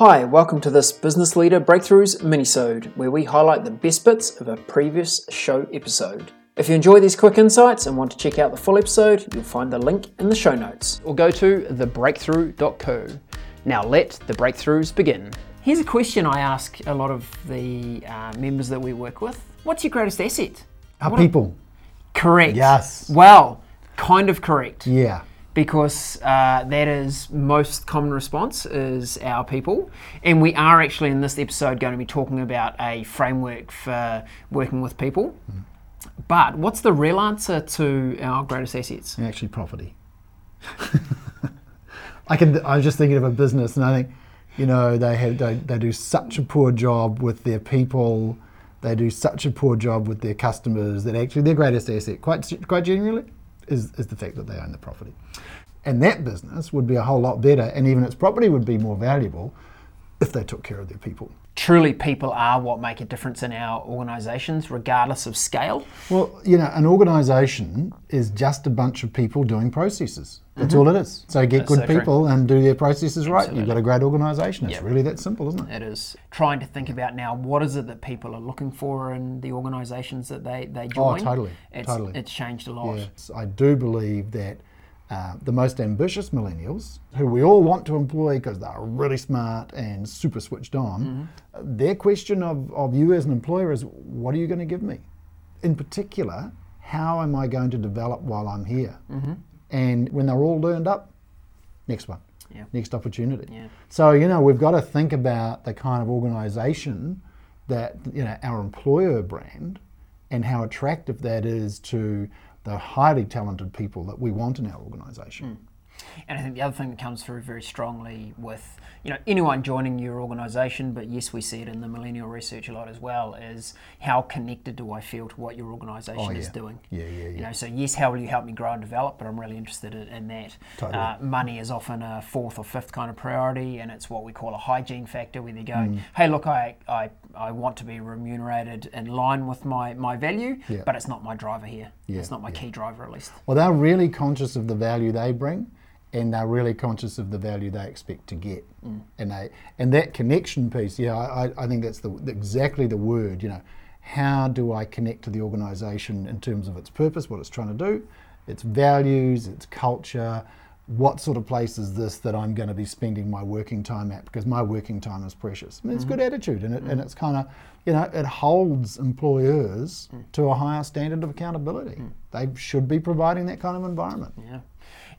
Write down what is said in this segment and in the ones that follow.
Hi, welcome to this Business Leader Breakthroughs minisode, where we highlight the best bits of a previous show episode. If you enjoy these quick insights and want to check out the full episode, you'll find the link in the show notes. Or go to thebreakthrough.co. Now let the breakthroughs begin. Here's a question I ask a lot of the uh, members that we work with What's your greatest asset? Our What- people. Correct. Yes. Well, kind of correct. Yeah. Because uh, that is most common response is our people and we are actually in this episode going to be talking about a framework for working with people but what's the real answer to our greatest assets Actually, property. I can. I was just thinking of a business, and I think, you know, they have they, they do such a poor job with their people. They do such a poor job with their customers that actually their greatest asset, quite quite genuinely, is is the fact that they own the property. And that business would be a whole lot better, and even its property would be more valuable if they took care of their people. truly people are what make a difference in our organizations regardless of scale Well, you know, an organisation is just a bunch of people doing processes. That's all it is. So get good so true. people and do their processes right. You've got a great organisation. It's Yep. really that simple, isn't it? it is trying to think about now what is it that people are looking for in the organizations that they, they oh, join Oh, totally, it's, totally. it's changed a lot Yes, I do believe that uh, the most ambitious millennials, who we all want to employ because they're really smart and super switched on, Mm-hmm. their question of, of you as an employer is, what are you going to give me? In particular, how am I going to develop while I'm here? Mm-hmm. And when they're all learned up, next one, Yeah. next opportunity. Yeah. So you know we've got to think about the kind of organisation that you know our employer brand and how attractive that is to the highly talented people that we want in our organisation. And I think the other thing that comes through very strongly with you know anyone joining your organisation, but yes, we see it in the millennial research a lot as well, is how connected do I feel to what your organisation is yeah. doing? Yeah, yeah, yeah. You know, so yes, how will you help me grow and develop? But I'm really interested in, in that. Totally. Uh, money is often a fourth or fifth kind of priority, and it's what we call a hygiene factor, where they go, Mm. hey, look, I, I, I want to be remunerated in line with my, my value, Yeah. but it's not my driver here. Yeah, It's not my key driver, at least. Well, they're really conscious of the value they bring, and they're really conscious of the value they expect to get. Mm. And they and that connection piece, yeah, I, I- I think that's the exactly the word. You know, how do I connect to the organisation in terms of its purpose, what it's trying to do, its values, its culture. What sort of place is this that I'm going to be spending my working time at? Because my working time is precious. I mean, it's good mm-hmm. attitude, and it, and mm-hmm. it's kind of, you know, it holds employers mm. to a higher standard of accountability. Mm. They should be providing that kind of environment. Yeah.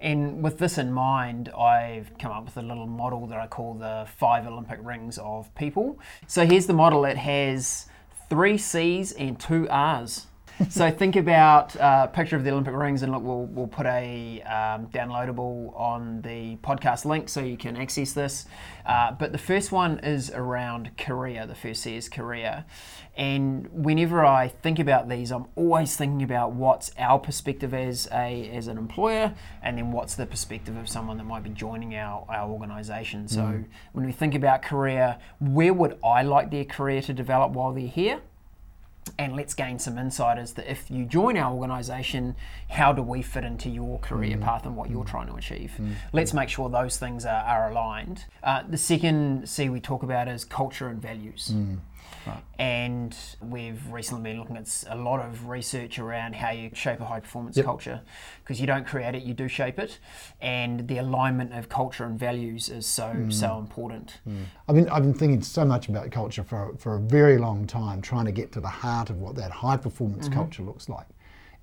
And with this in mind, I've come up with a little model that I call the five Olympic rings of people. So here's the model it has three C's and two R's. so think about uh, a picture of the Olympic rings, and look, we'll, we'll put a um, downloadable on the podcast link so you can access this. Uh, but the first one is around career. The first C is career. And whenever I think about these, I'm always thinking about what's our perspective as a as an employer, and then what's the perspective of someone that might be joining our, our organisation. So when we think about career, where would I like their career to develop while they're here? And let's gain some insight as to if you join our organisation, how do we fit into your career mm. path and what you're mm. trying to achieve? Mm. Let's make sure those things are, are aligned. Uh, the second C we talk about is culture and values. And we've recently been looking at a lot of research around how you shape a high performance culture because you don't create it, you do shape it. And the alignment of culture and values is so, hmm. so important. Hmm. I've been, I've been thinking so much about culture for, for a very long time, trying to get to the heart of what that high performance mm-hmm. culture looks like.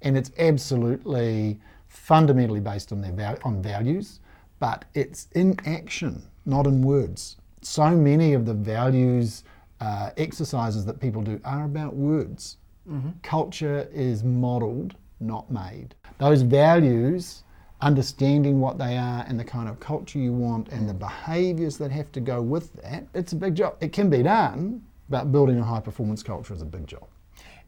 And it's absolutely fundamentally based on, their val- on values, but it's in action, not in words. So many of the values uh, exercises that people do are about words. Culture is modeled, not made. Those values understanding what they are and the kind of culture you want and the behaviors that have to go with that, it's a big job. It can be done, but building a high performance culture is a big job.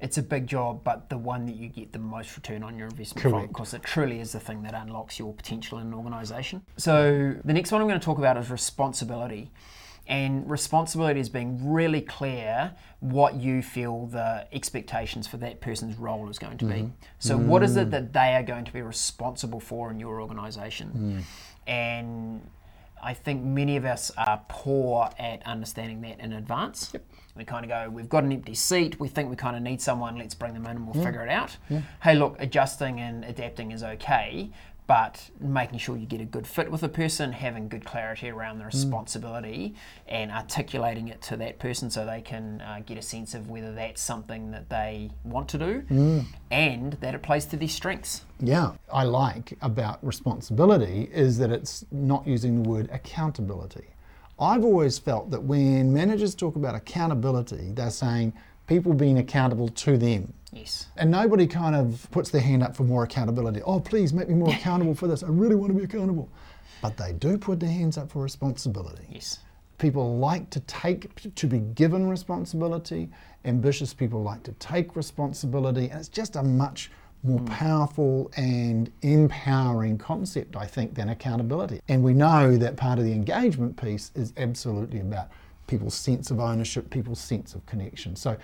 it's a big job, but the one that you get the most return on your investment from, because it truly is the thing that unlocks your potential in an organisation. So the next one I'm going to talk about is responsibility. And responsibility is being really clear what you feel the expectations for that person's role is going to be. Mm-hmm. So, what is it mm. that they are going to be responsible for in your organisation? Mm. And I think many of us are poor at understanding that in advance. We kind of go, we've got an empty seat, we think we kind of need someone, let's bring them in and we'll figure it out. Hey, look, adjusting and adapting is okay, but making sure you get a good fit with a person, having good clarity around the responsibility, and articulating it to that person so they can uh, get a sense of whether that's something that they want to do and that it plays to their strengths. Yeah, I like about responsibility is that it's not using the word accountability. I've always felt that when managers talk about accountability, they're saying people being accountable to them. Yes. And nobody kind of puts their hand up for more accountability. Oh, please make me more accountable for this. I really want to be accountable. But they do put their hands up for responsibility. Yes. People like to take, to be given responsibility. Ambitious people like to take responsibility. And it's just a much more mm. powerful and empowering concept, I think, than accountability. And we know that part of the engagement piece is absolutely about people's sense of ownership, people's sense of connection. So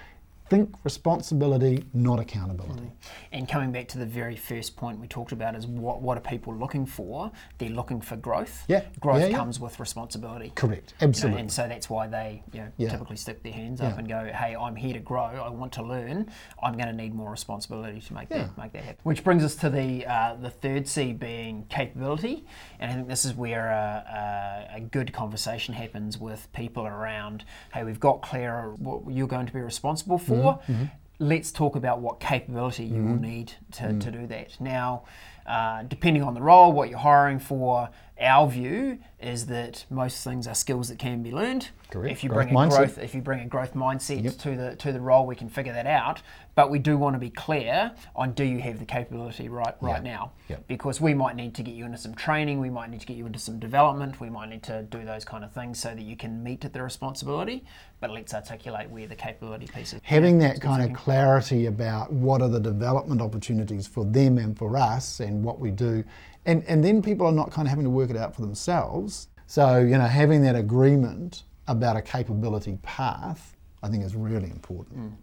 think responsibility, not accountability. Hmm. And coming back to the very first point we talked about is what what are people looking for? They're looking for growth. Yeah. Growth Yeah, yeah. comes with responsibility. Correct, You know, absolutely. and so that's why they you know, Yeah. typically stick their hands up and go, "Hey, I'm here to grow. I want to learn. I'm going to need more responsibility to make that make that happen." Which brings us to the uh, the third C being capability, and I think this is where a, a, a good conversation happens with people around, "Hey, we've got clear what you're going to be responsible for." Mm-hmm. Mm-hmm. Let's talk about what capability you will mm-hmm. need to, to do that. Now, uh, depending on the role, what you're hiring for, our view is that most things are skills that can be learned. Correct. If you Growth bring a mindset. growth, if you bring a growth mindset to the to the role, we can figure that out. But we do want to be clear on do you have the capability right right Yeah. now? Yeah. Because we might need to get you into some training, we might need to get you into some development, we might need to do those kind of things so that you can meet the responsibility. But let's articulate where the capability piece is. Having that kind of clarity about what are the development opportunities for them and for us and what we do. And, and then people are not kind of having to work it out for themselves. So, you know, having that agreement about a capability path, I think is really important.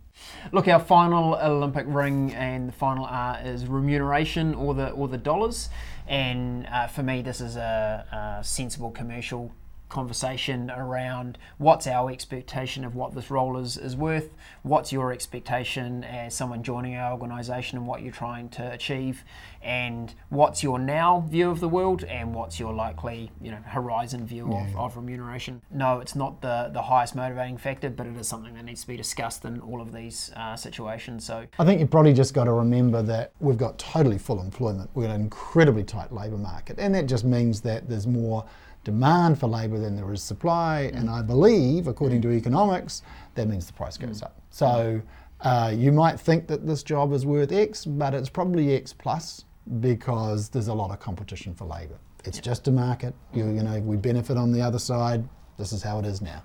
Look, our final Olympic ring and the final R is remuneration or the or the dollars. And uh, for me, this is a, a sensible commercial conversation around what's our expectation of what this role is, is worth, what's your expectation as someone joining our organisation and what you're trying to achieve, and what's your now view of the world and what's your likely you know horizon view of, of remuneration. No, it's not the, the highest motivating factor, but it is something that needs to be discussed in all of these uh, situations. So I think you've probably just got to remember that we've got totally full employment. We've got an incredibly tight labour market, and that just means that there's more demand for labour than there is supply. And I believe, according to economics, that means the price goes up. So uh, you might think that this job is worth X, but it's probably X plus because there's a lot of competition for labour. It's just a market. You, you know, we benefit on the other side. This is how it is now.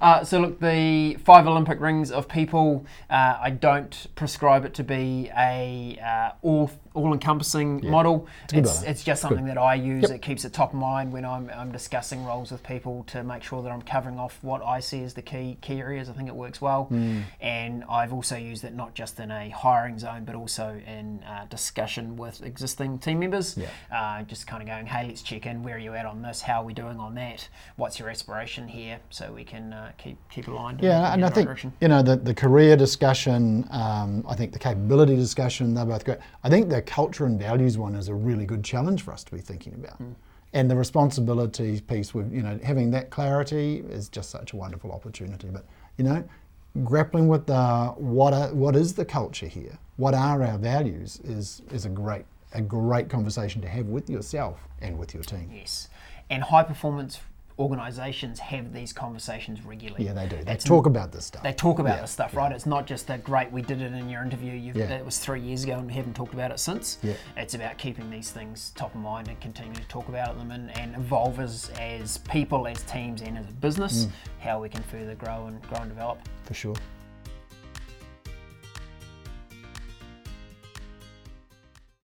Uh, so look, the five Olympic rings of people. Uh, I don't prescribe it to be a uh, all all encompassing model. good It's, it's just something that I use. It keeps it top of mind when I'm, I'm discussing roles with people to make sure that I'm covering off what I see as the key key areas. I think it works well, Hmm. and I've also used it not just in a hiring zone, but also in uh, discussion with existing team members. Yeah. Uh, just kind of going, hey, let's check in. Where are you at on this? How are we doing on that? What's your aspiration here? So we can uh, keep keep aligned. Yeah, in and I think direction. you know the, the career discussion. Um, I think the capability discussion. They're both great. I think the culture and values one is a really good challenge for us to be thinking about. And the responsibilities piece, with you know having that clarity is just such a wonderful opportunity. But you know, grappling with the what are, what is the culture here? What are our values? Is is a great a great conversation to have with yourself and with your team. Yes, and high performance organisations have these conversations regularly. Yeah, they do. They It's talk about this stuff. They talk about Yeah, this stuff, right? It's not just that great. We did it in your interview. You've, Yeah. It was three years ago, and we haven't talked about it since. Yeah. It's about keeping these things top of mind and continuing to talk about them and, and evolve as, as people, as teams, and as a business. Mm. How we can further grow and grow and develop. for sure.